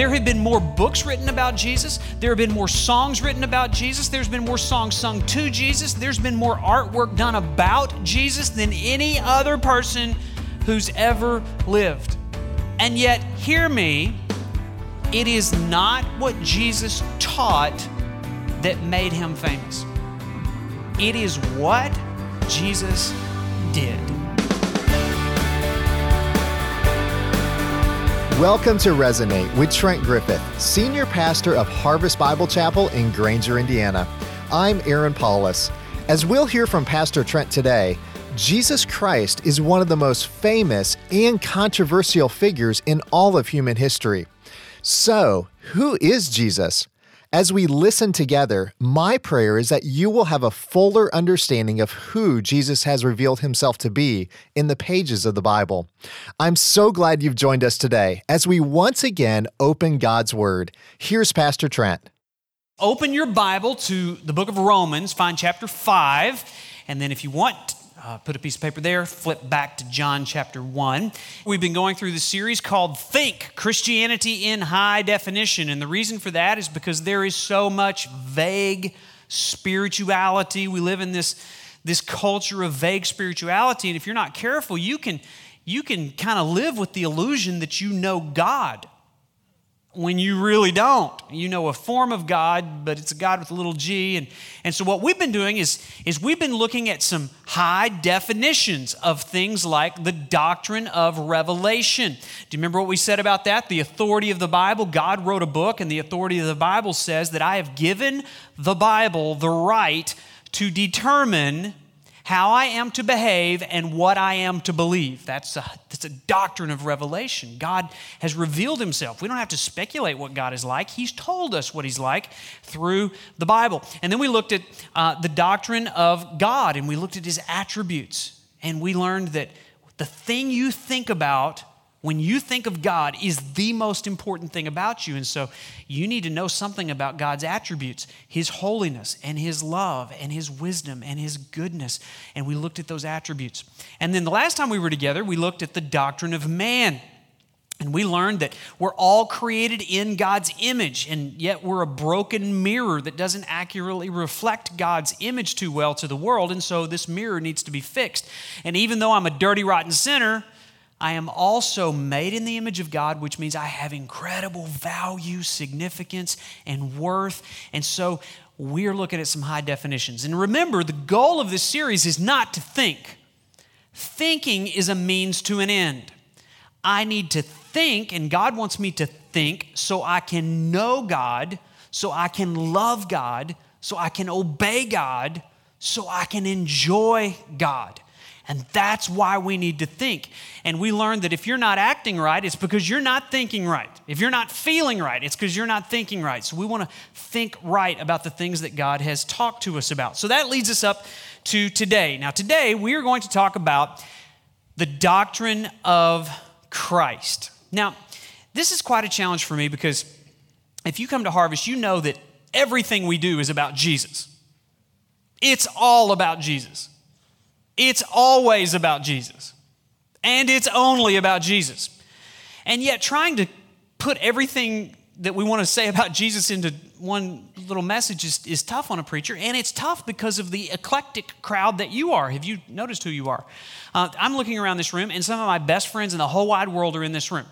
There have been more books written about Jesus. There have been more songs written about Jesus. There's been more songs sung to Jesus. There's been more artwork done about Jesus than any other person who's ever lived. And yet, hear me, it is not what Jesus taught that made him famous. It is what Jesus did. Welcome to Resonate with Trent Griffith, Senior Pastor of Harvest Bible Chapel in Granger, Indiana. I'm Aaron Paulus. As we'll hear from Pastor Trent today, Jesus Christ is one of the most famous and controversial figures in all of human history. So, who is Jesus? As we listen together, my prayer is that you will have a fuller understanding of who Jesus has revealed himself to be in the pages of the Bible. I'm so glad you've joined us today as we once again open God's Word. Here's Pastor Trent. Open your Bible to the book of Romans, find chapter 5, and then if you want uh, put a piece of paper there, flip back to John chapter 1. We've been going through the series called Think Christianity in High Definition. And the reason for that is because there is so much vague spirituality. We live in this, this culture of vague spirituality. And if you're not careful, you can, you can kind of live with the illusion that you know God when you really don't. You know a form of God, but it's a God with a little g. And, and so what we've been doing is, is we've been looking at some high definitions of things like the doctrine of revelation. Do you remember what we said about that? The authority of the Bible. God wrote a book, and the authority of the Bible says that I have given the Bible the right to determine how I am to behave and what I am to believe. That's a, that's a doctrine of revelation. God has revealed himself. We don't have to speculate what God is like. He's told us what he's like through the Bible. And then we looked at uh, the doctrine of God and we looked at his attributes. And we learned that the thing you think about when you think of God is the most important thing about you. And so you need to know something about God's attributes, His holiness and His love and His wisdom and His goodness. And we looked at those attributes. And then the last time we were together, we looked at the doctrine of man. And we learned that we're all created in God's image, and yet we're a broken mirror that doesn't accurately reflect God's image too well to the world. And so this mirror needs to be fixed. And even though I'm a dirty, rotten sinner, I am also made in the image of God, which means I have incredible value, significance, and worth. And so we're looking at some high definitions. And remember, the goal of this series is not to think, thinking is a means to an end. I need to think, and God wants me to think so I can know God, so I can love God, so I can obey God, so I can enjoy God. And that's why we need to think. And we learned that if you're not acting right, it's because you're not thinking right. If you're not feeling right, it's because you're not thinking right. So we want to think right about the things that God has talked to us about. So that leads us up to today. Now, today we are going to talk about the doctrine of Christ. Now, this is quite a challenge for me because if you come to Harvest, you know that everything we do is about Jesus. It's all about Jesus. It's always about Jesus, and it's only about Jesus. And yet, trying to put everything that we want to say about Jesus into one little message is, is tough on a preacher, and it's tough because of the eclectic crowd that you are. Have you noticed who you are? Uh, I'm looking around this room, and some of my best friends in the whole wide world are in this room.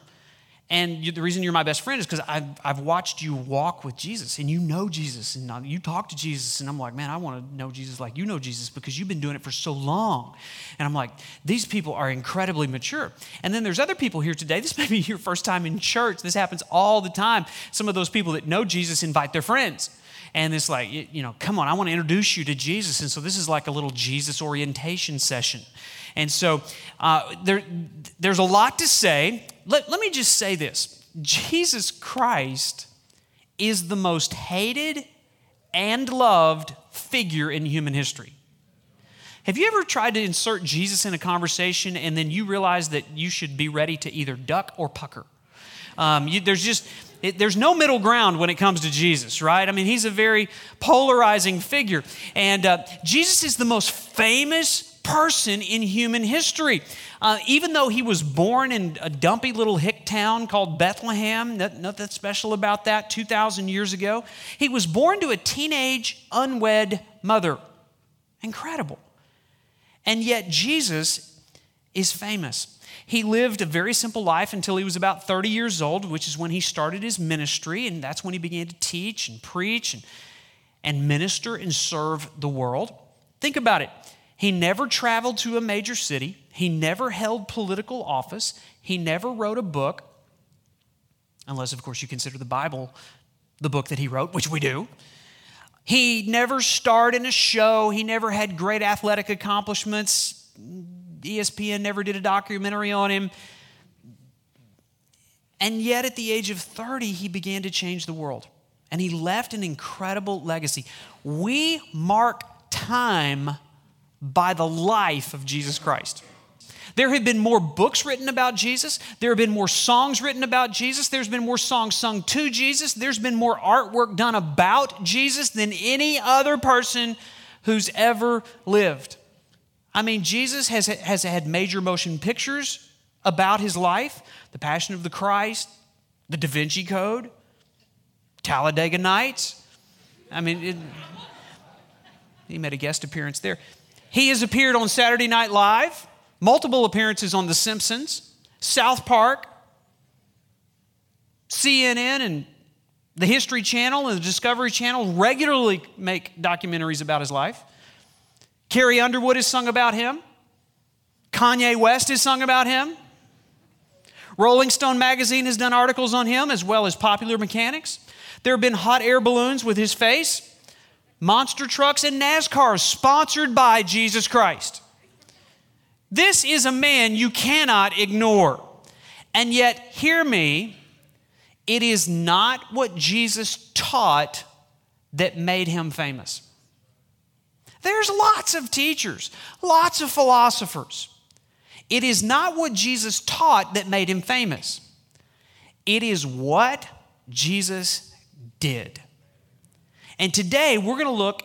And you, the reason you're my best friend is because I've, I've watched you walk with Jesus and you know Jesus and you talk to Jesus. And I'm like, man, I want to know Jesus like you know Jesus because you've been doing it for so long. And I'm like, these people are incredibly mature. And then there's other people here today. This may be your first time in church. This happens all the time. Some of those people that know Jesus invite their friends. And it's like, you know, come on, I want to introduce you to Jesus. And so this is like a little Jesus orientation session. And so uh, there, there's a lot to say. Let, let me just say this Jesus Christ is the most hated and loved figure in human history. Have you ever tried to insert Jesus in a conversation and then you realize that you should be ready to either duck or pucker? Um, you, there's just, it, there's no middle ground when it comes to Jesus, right? I mean, he's a very polarizing figure. And uh, Jesus is the most famous person in human history. Uh, even though he was born in a dumpy little hick town called Bethlehem, nothing special about that, 2,000 years ago, he was born to a teenage, unwed mother. Incredible. And yet, Jesus is famous. He lived a very simple life until he was about 30 years old, which is when he started his ministry, and that's when he began to teach and preach and, and minister and serve the world. Think about it. He never traveled to a major city, he never held political office, he never wrote a book, unless, of course, you consider the Bible the book that he wrote, which we do. He never starred in a show. He never had great athletic accomplishments. ESPN never did a documentary on him. And yet, at the age of 30, he began to change the world. And he left an incredible legacy. We mark time by the life of Jesus Christ. There have been more books written about Jesus. There have been more songs written about Jesus. There's been more songs sung to Jesus. There's been more artwork done about Jesus than any other person who's ever lived. I mean, Jesus has, has had major motion pictures about his life The Passion of the Christ, The Da Vinci Code, Talladega Nights. I mean, it, he made a guest appearance there. He has appeared on Saturday Night Live multiple appearances on The Simpsons, South Park, CNN, and the History Channel and the Discovery Channel regularly make documentaries about his life. Carrie Underwood has sung about him. Kanye West has sung about him. Rolling Stone magazine has done articles on him as well as popular mechanics. There have been hot air balloons with his face, monster trucks, and NASCARs sponsored by Jesus Christ. This is a man you cannot ignore. And yet, hear me, it is not what Jesus taught that made him famous. There's lots of teachers, lots of philosophers. It is not what Jesus taught that made him famous. It is what Jesus did. And today we're going to look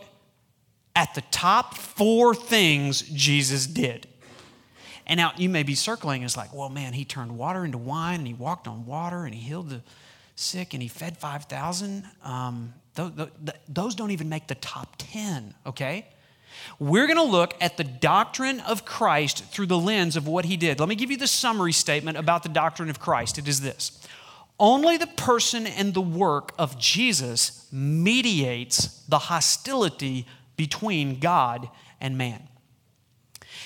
at the top four things Jesus did. And now you may be circling, it's like, well, man, he turned water into wine and he walked on water and he healed the sick and he fed 5,000. Um, those don't even make the top 10, okay? We're going to look at the doctrine of Christ through the lens of what he did. Let me give you the summary statement about the doctrine of Christ. It is this Only the person and the work of Jesus mediates the hostility between God and man.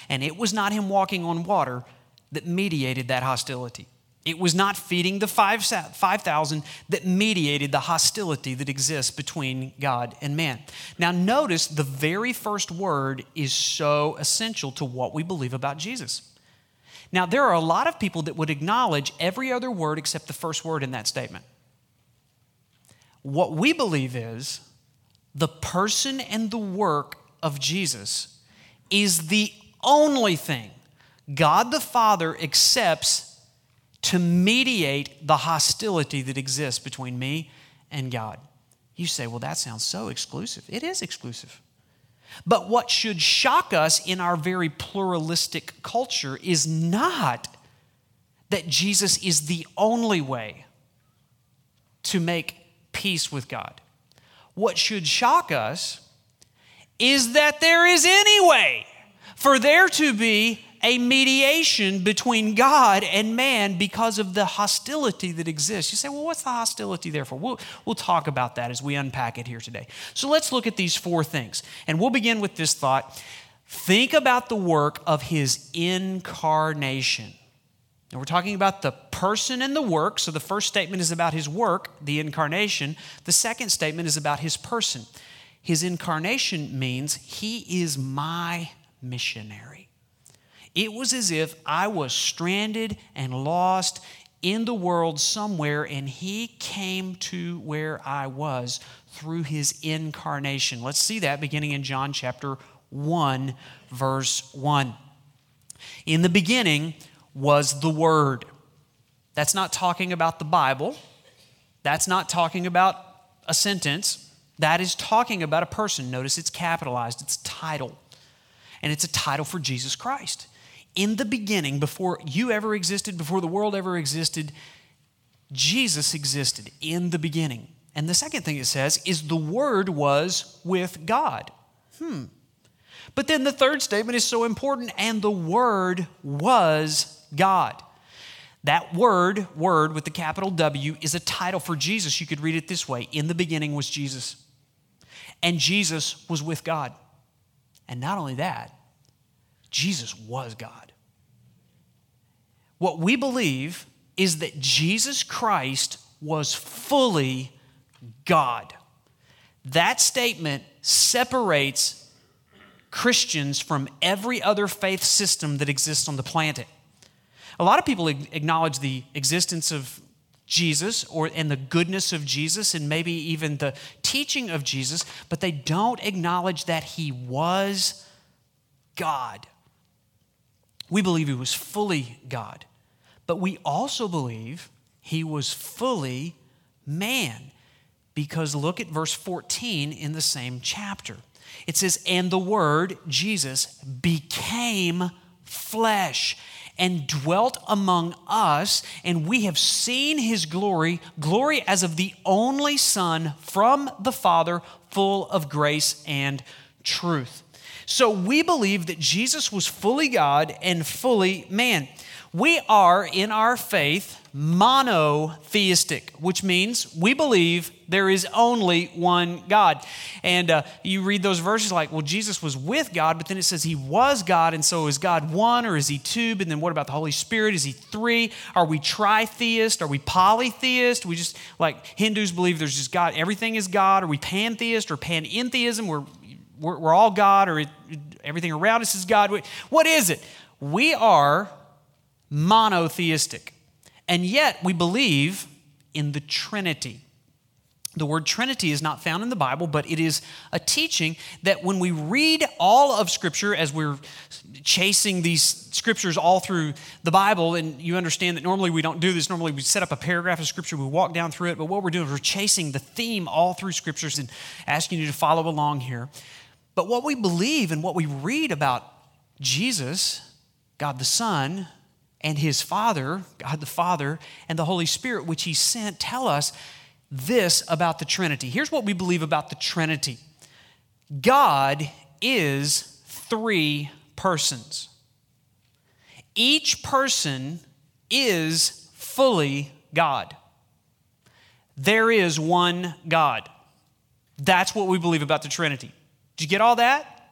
And it was not him walking on water that mediated that hostility. It was not feeding the 5,000 that mediated the hostility that exists between God and man. Now, notice the very first word is so essential to what we believe about Jesus. Now, there are a lot of people that would acknowledge every other word except the first word in that statement. What we believe is the person and the work of Jesus is the only thing God the Father accepts to mediate the hostility that exists between me and God. You say, well, that sounds so exclusive. It is exclusive. But what should shock us in our very pluralistic culture is not that Jesus is the only way to make peace with God. What should shock us is that there is any way for there to be a mediation between God and man because of the hostility that exists. You say, well, what's the hostility there for? We'll, we'll talk about that as we unpack it here today. So let's look at these four things. And we'll begin with this thought think about the work of his incarnation. And we're talking about the person and the work. So the first statement is about his work, the incarnation. The second statement is about his person. His incarnation means he is my missionary. It was as if I was stranded and lost in the world somewhere, and He came to where I was through His incarnation. Let's see that beginning in John chapter 1, verse 1. In the beginning was the Word. That's not talking about the Bible. That's not talking about a sentence. That is talking about a person. Notice it's capitalized, it's title. and it's a title for Jesus Christ. In the beginning, before you ever existed, before the world ever existed, Jesus existed in the beginning. And the second thing it says is the Word was with God. Hmm. But then the third statement is so important, and the Word was God. That word, word with the capital W, is a title for Jesus. You could read it this way In the beginning was Jesus, and Jesus was with God. And not only that, Jesus was God. What we believe is that Jesus Christ was fully God. That statement separates Christians from every other faith system that exists on the planet. A lot of people acknowledge the existence of Jesus or and the goodness of Jesus and maybe even the teaching of Jesus, but they don't acknowledge that he was God. We believe he was fully God, but we also believe he was fully man. Because look at verse 14 in the same chapter. It says, And the Word, Jesus, became flesh and dwelt among us, and we have seen his glory, glory as of the only Son from the Father, full of grace and truth. So we believe that Jesus was fully God and fully man. We are, in our faith, monotheistic, which means we believe there is only one God. And uh, you read those verses like, well, Jesus was with God, but then it says he was God, and so is God one or is he two? And then what about the Holy Spirit? Is he three? Are we tritheist? Are we polytheist? We just, like Hindus believe there's just God, everything is God. Are we pantheist or panentheism? We're, we're, we're all God or everything around us is God. What is it? We are monotheistic. And yet we believe in the Trinity. The word Trinity is not found in the Bible, but it is a teaching that when we read all of Scripture as we're chasing these Scriptures all through the Bible, and you understand that normally we don't do this. Normally we set up a paragraph of Scripture, we walk down through it, but what we're doing is we're chasing the theme all through Scriptures and asking you to follow along here. But what we believe and what we read about Jesus, God the Son, and his Father, God the Father, and the Holy Spirit, which he sent, tell us this about the Trinity. Here's what we believe about the Trinity God is three persons. Each person is fully God. There is one God. That's what we believe about the Trinity. Did you get all that?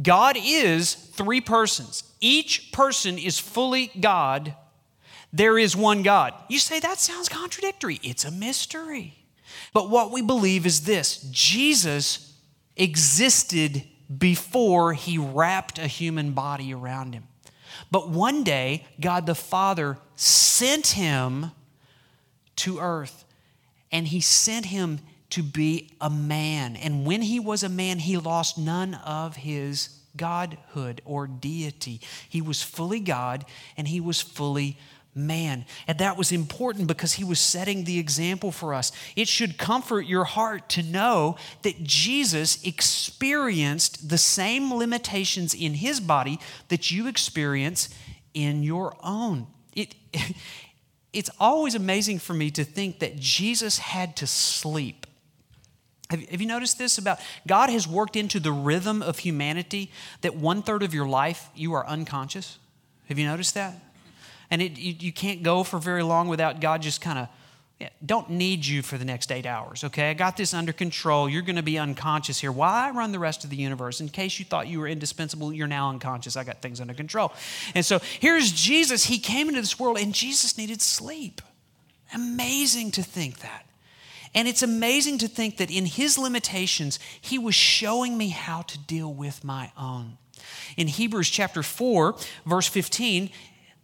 God is three persons. Each person is fully God. There is one God. You say that sounds contradictory. It's a mystery. But what we believe is this Jesus existed before he wrapped a human body around him. But one day, God the Father sent him to earth, and he sent him to be a man. And when he was a man, he lost none of his godhood or deity. He was fully God and he was fully man. And that was important because he was setting the example for us. It should comfort your heart to know that Jesus experienced the same limitations in his body that you experience in your own. It, it's always amazing for me to think that Jesus had to sleep have, have you noticed this about God has worked into the rhythm of humanity that one third of your life you are unconscious? Have you noticed that? And it, you, you can't go for very long without God just kind of, yeah, don't need you for the next eight hours, okay? I got this under control. You're going to be unconscious here I run the rest of the universe. In case you thought you were indispensable, you're now unconscious. I got things under control. And so here's Jesus. He came into this world and Jesus needed sleep. Amazing to think that. And it's amazing to think that in his limitations, he was showing me how to deal with my own. In Hebrews chapter 4, verse 15,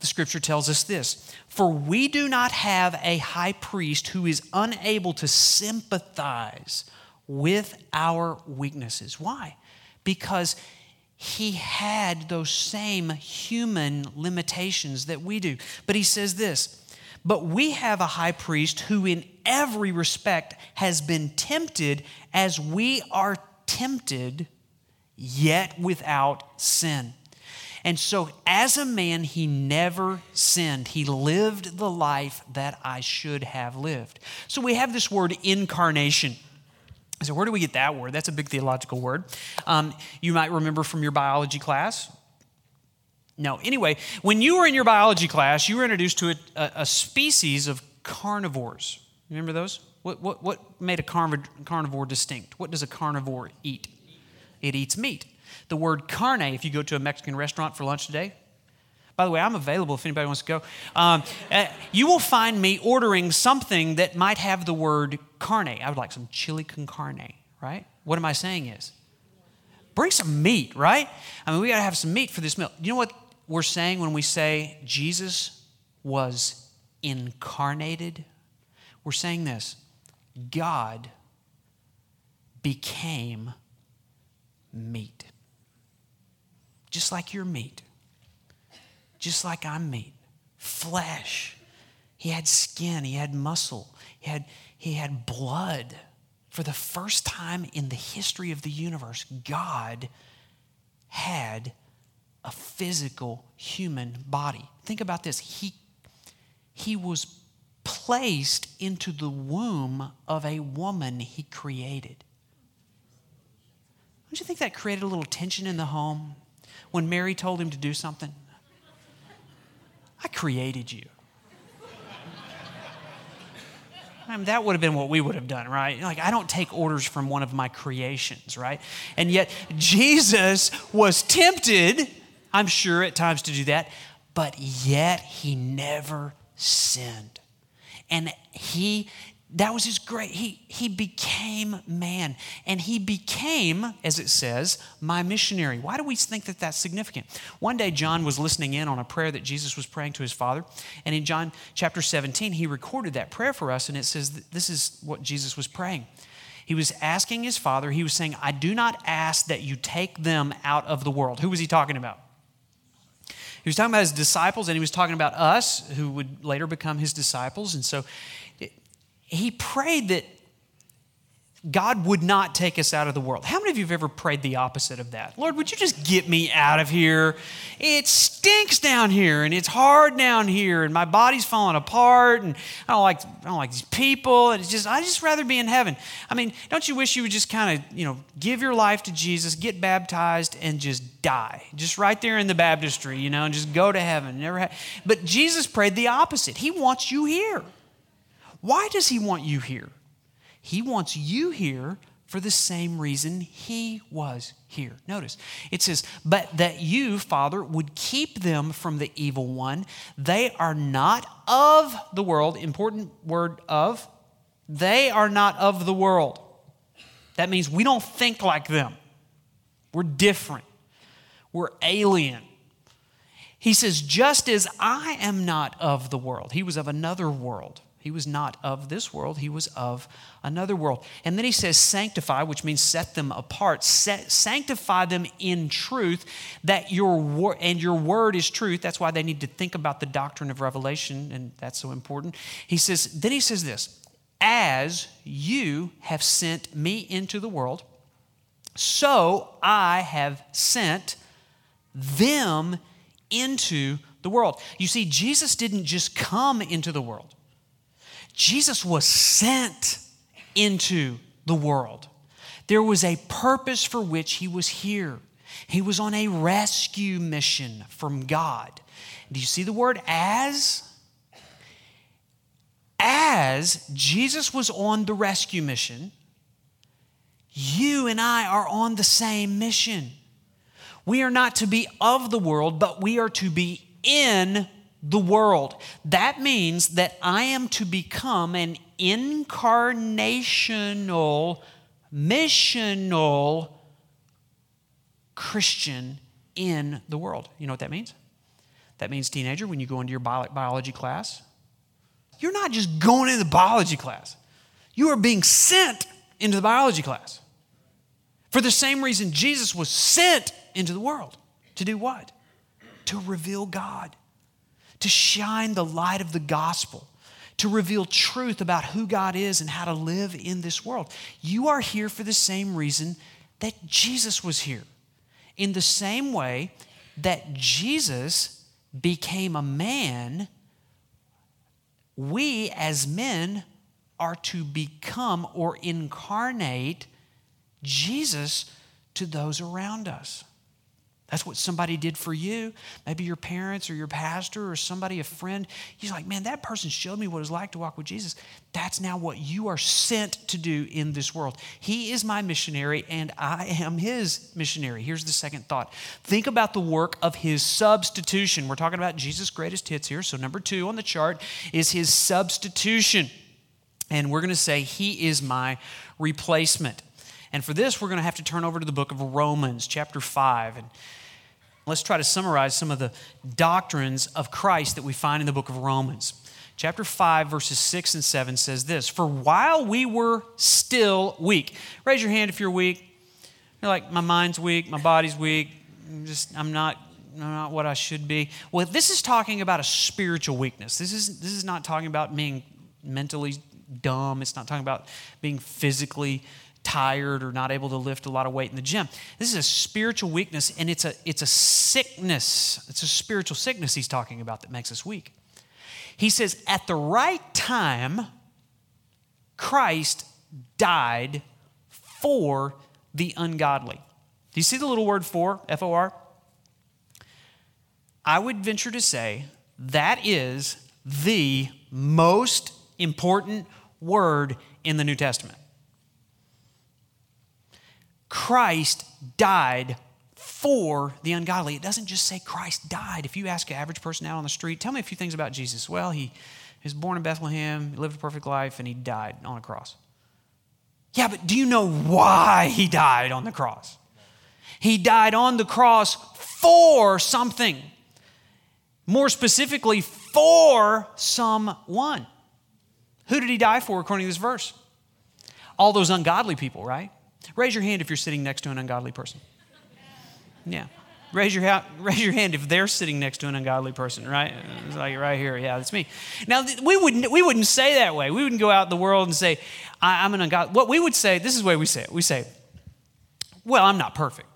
the scripture tells us this For we do not have a high priest who is unable to sympathize with our weaknesses. Why? Because he had those same human limitations that we do. But he says this but we have a high priest who, in every respect, has been tempted as we are tempted, yet without sin. And so, as a man, he never sinned. He lived the life that I should have lived. So, we have this word incarnation. So, where do we get that word? That's a big theological word. Um, you might remember from your biology class. No, anyway, when you were in your biology class, you were introduced to a, a, a species of carnivores. Remember those? What, what, what made a carnivore distinct? What does a carnivore eat? It eats meat. The word carne, if you go to a Mexican restaurant for lunch today, by the way, I'm available if anybody wants to go. Um, uh, you will find me ordering something that might have the word carne. I would like some chili con carne, right? What am I saying is? Bring some meat, right? I mean, we got to have some meat for this meal. You know what we're saying when we say Jesus was incarnated? We're saying this God became meat. Just like you're meat. Just like I'm meat. Flesh. He had skin, he had muscle, he had, he had blood. For the first time in the history of the universe, God had a physical human body. Think about this. He, he was placed into the womb of a woman he created. Don't you think that created a little tension in the home when Mary told him to do something? I created you. I mean, that would have been what we would have done, right? Like, I don't take orders from one of my creations, right? And yet, Jesus was tempted, I'm sure, at times to do that, but yet he never sinned. And he that was his great he he became man. And he became as it says my missionary. Why do we think that that's significant? One day john was listening in on a prayer that jesus was praying to his father. And in john chapter 17 he recorded that prayer for us and it says this is what jesus was praying. He was asking his father he was saying i do not ask that you take them out of the world. Who was he talking about he was talking about his disciples and he was talking about us who would later become his disciples. And so he prayed that God would not take us out of the world. How many of you have ever prayed the opposite of that? Lord, would you just get me out of here? It stinks down here and it's hard down here and my body's falling apart and I don't like I don't like these people and it's just I just rather be in heaven. I mean, don't you wish you would just kind of, you know, give your life to Jesus, get baptized and just die. Just right there in the baptistry, you know, and just go to heaven. Never ha- But Jesus prayed the opposite. He wants you here. Why does he want you here? He wants you here for the same reason he was here. Notice it says, But that you, Father, would keep them from the evil one. They are not of the world. Important word of. They are not of the world. That means we don't think like them. We're different. We're alien. He says, just as I am not of the world, he was of another world. He was not of this world, he was of another world. And then he says, sanctify, which means set them apart. Set, sanctify them in truth, that your and your word is truth. That's why they need to think about the doctrine of revelation, and that's so important. He says, then he says this, as you have sent me into the world, so I have sent them into the world. You see, Jesus didn't just come into the world. Jesus was sent into the world. There was a purpose for which he was here. He was on a rescue mission from God. Do you see the word as? As Jesus was on the rescue mission, you and I are on the same mission. We are not to be of the world, but we are to be in the world. That means that I am to become an incarnational, missional Christian in the world. You know what that means? That means, teenager, when you go into your biology class, you're not just going into the biology class, you are being sent into the biology class. For the same reason Jesus was sent into the world. To do what? To reveal God to shine the light of the gospel, to reveal truth about who God is and how to live in this world. You are here for the same reason that Jesus was here in the same way that Jesus became a man, we as men are to become or incarnate Jesus to those around us. That's what somebody did for you. Maybe your parents or your pastor or somebody, a friend. He's like, man, that person showed me what it's like to walk with Jesus. That's now what you are sent to do in this world. He is my missionary and I am his missionary. Here's the second thought think about the work of his substitution. We're talking about Jesus' greatest hits here. So, number two on the chart is his substitution. And we're going to say, He is my replacement. And for this, we're going to have to turn over to the book of Romans, chapter 5. And let's try to summarize some of the doctrines of Christ that we find in the book of Romans. Chapter 5, verses 6 and 7 says this For while we were still weak, raise your hand if you're weak. You're like, my mind's weak, my body's weak, I'm just, I'm not I'm not what I should be. Well, this is talking about a spiritual weakness. This is, this is not talking about being mentally dumb. It's not talking about being physically tired or not able to lift a lot of weight in the gym. This is a spiritual weakness and it's a it's a sickness. It's a spiritual sickness he's talking about that makes us weak. He says at the right time Christ died for the ungodly. Do you see the little word for, F O R? I would venture to say that is the most important word in the New Testament. Christ died for the ungodly. It doesn't just say Christ died. If you ask an average person out on the street, tell me a few things about Jesus. Well, he was born in Bethlehem, he lived a perfect life, and he died on a cross. Yeah, but do you know why he died on the cross? He died on the cross for something. More specifically, for someone. Who did he die for according to this verse? All those ungodly people, right? Raise your hand if you're sitting next to an ungodly person. Yeah. Raise your, ha- raise your hand if they're sitting next to an ungodly person, right? It's like right here. Yeah, that's me. Now, we wouldn't, we wouldn't say that way. We wouldn't go out in the world and say, I, am an ungodly. What we would say, this is the way we say it. We say, well, I'm not perfect.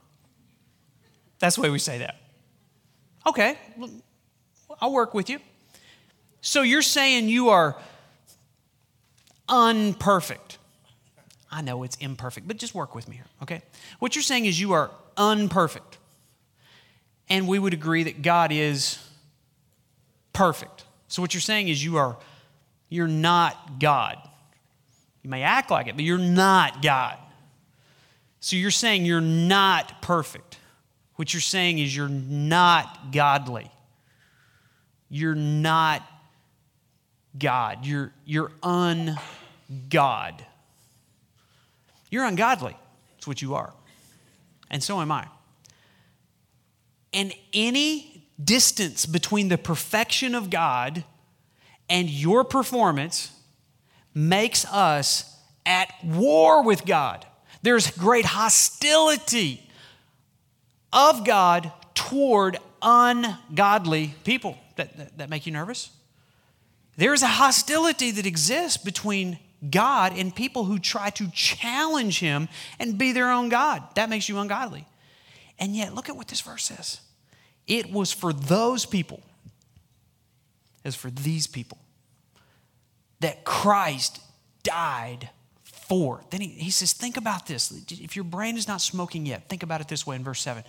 That's the way we say that. Okay, I'll work with you. So you're saying you are unperfect. I know it's imperfect, but just work with me here, okay? What you're saying is you are unperfect. And we would agree that God is perfect. So what you're saying is you are you're not God. You may act like it, but you're not God. So you're saying you're not perfect. What you're saying is you're not godly. You're not God. You're, you're un God. You're ungodly. That's what you are. And so am I. And any distance between the perfection of God and your performance makes us at war with God. There's great hostility of God toward ungodly people. That, that, that make you nervous? There is a hostility that exists between God and people who try to challenge him and be their own God. That makes you ungodly. And yet, look at what this verse says it was for those people, as for these people, that Christ died for. Then he, he says, Think about this. If your brain is not smoking yet, think about it this way in verse 7.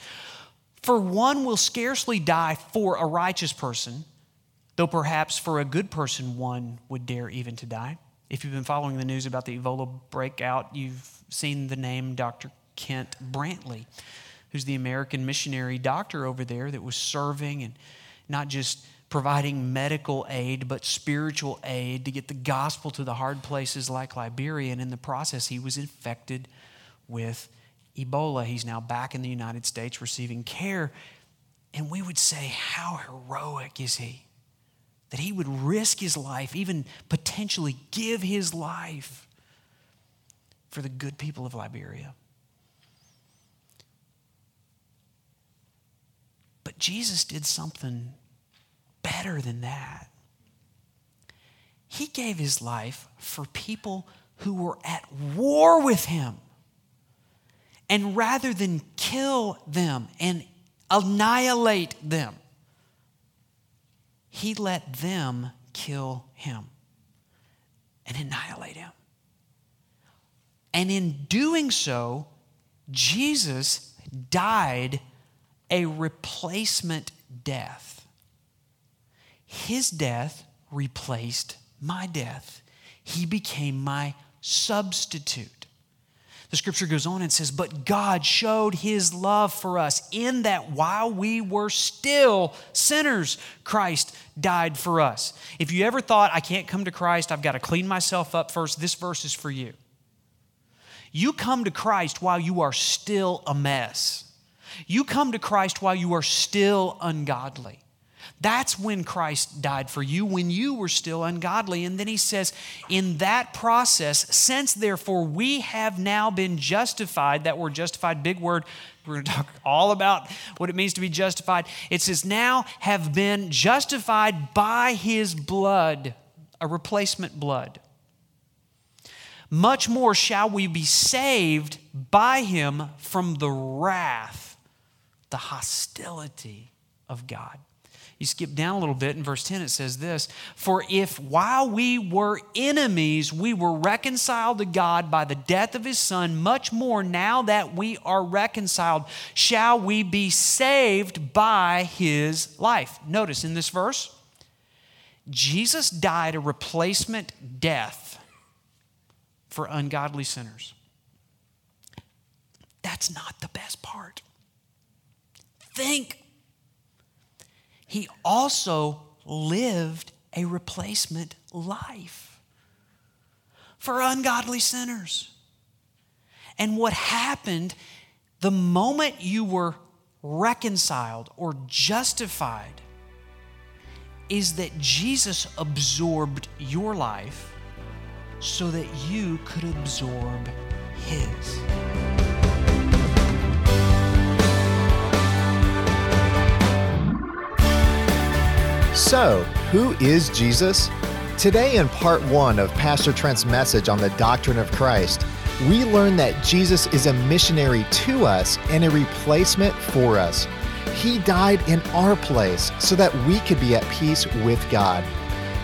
For one will scarcely die for a righteous person, though perhaps for a good person one would dare even to die. If you've been following the news about the Ebola breakout, you've seen the name Dr. Kent Brantly, who's the American missionary doctor over there that was serving and not just providing medical aid, but spiritual aid to get the gospel to the hard places like Liberia. And in the process, he was infected with Ebola. He's now back in the United States receiving care. And we would say, How heroic is he? That he would risk his life, even potentially give his life for the good people of Liberia. But Jesus did something better than that. He gave his life for people who were at war with him. And rather than kill them and annihilate them, he let them kill him and annihilate him. And in doing so, Jesus died a replacement death. His death replaced my death. He became my substitute. The scripture goes on and says, But God showed his love for us in that while we were still sinners, Christ died for us. If you ever thought, I can't come to Christ, I've got to clean myself up first, this verse is for you. You come to Christ while you are still a mess. You come to Christ while you are still ungodly. That's when Christ died for you, when you were still ungodly. And then he says, in that process, since therefore we have now been justified, that word justified, big word, we're going to talk all about what it means to be justified. It says, now have been justified by his blood, a replacement blood. Much more shall we be saved by him from the wrath, the hostility of God. You skip down a little bit in verse 10, it says this For if while we were enemies, we were reconciled to God by the death of his Son, much more now that we are reconciled, shall we be saved by his life. Notice in this verse, Jesus died a replacement death for ungodly sinners. That's not the best part. Think he also lived a replacement life for ungodly sinners. And what happened the moment you were reconciled or justified is that Jesus absorbed your life so that you could absorb his. So, who is Jesus? Today, in part one of Pastor Trent's message on the doctrine of Christ, we learn that Jesus is a missionary to us and a replacement for us. He died in our place so that we could be at peace with God.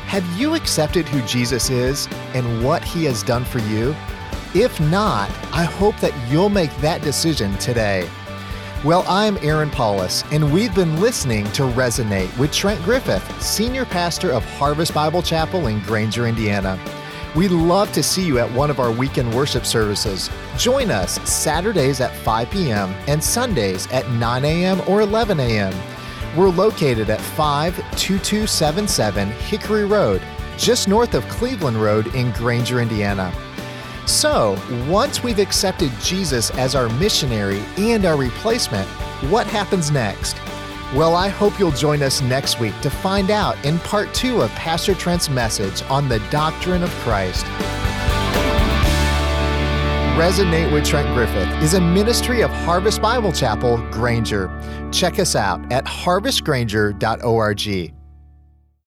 Have you accepted who Jesus is and what he has done for you? If not, I hope that you'll make that decision today. Well, I'm Aaron Paulus, and we've been listening to Resonate with Trent Griffith, Senior Pastor of Harvest Bible Chapel in Granger, Indiana. We'd love to see you at one of our weekend worship services. Join us Saturdays at 5 p.m. and Sundays at 9 a.m. or 11 a.m. We're located at 52277 Hickory Road, just north of Cleveland Road in Granger, Indiana. So, once we've accepted Jesus as our missionary and our replacement, what happens next? Well, I hope you'll join us next week to find out in part two of Pastor Trent's message on the doctrine of Christ. Resonate with Trent Griffith is a ministry of Harvest Bible Chapel, Granger. Check us out at harvestgranger.org.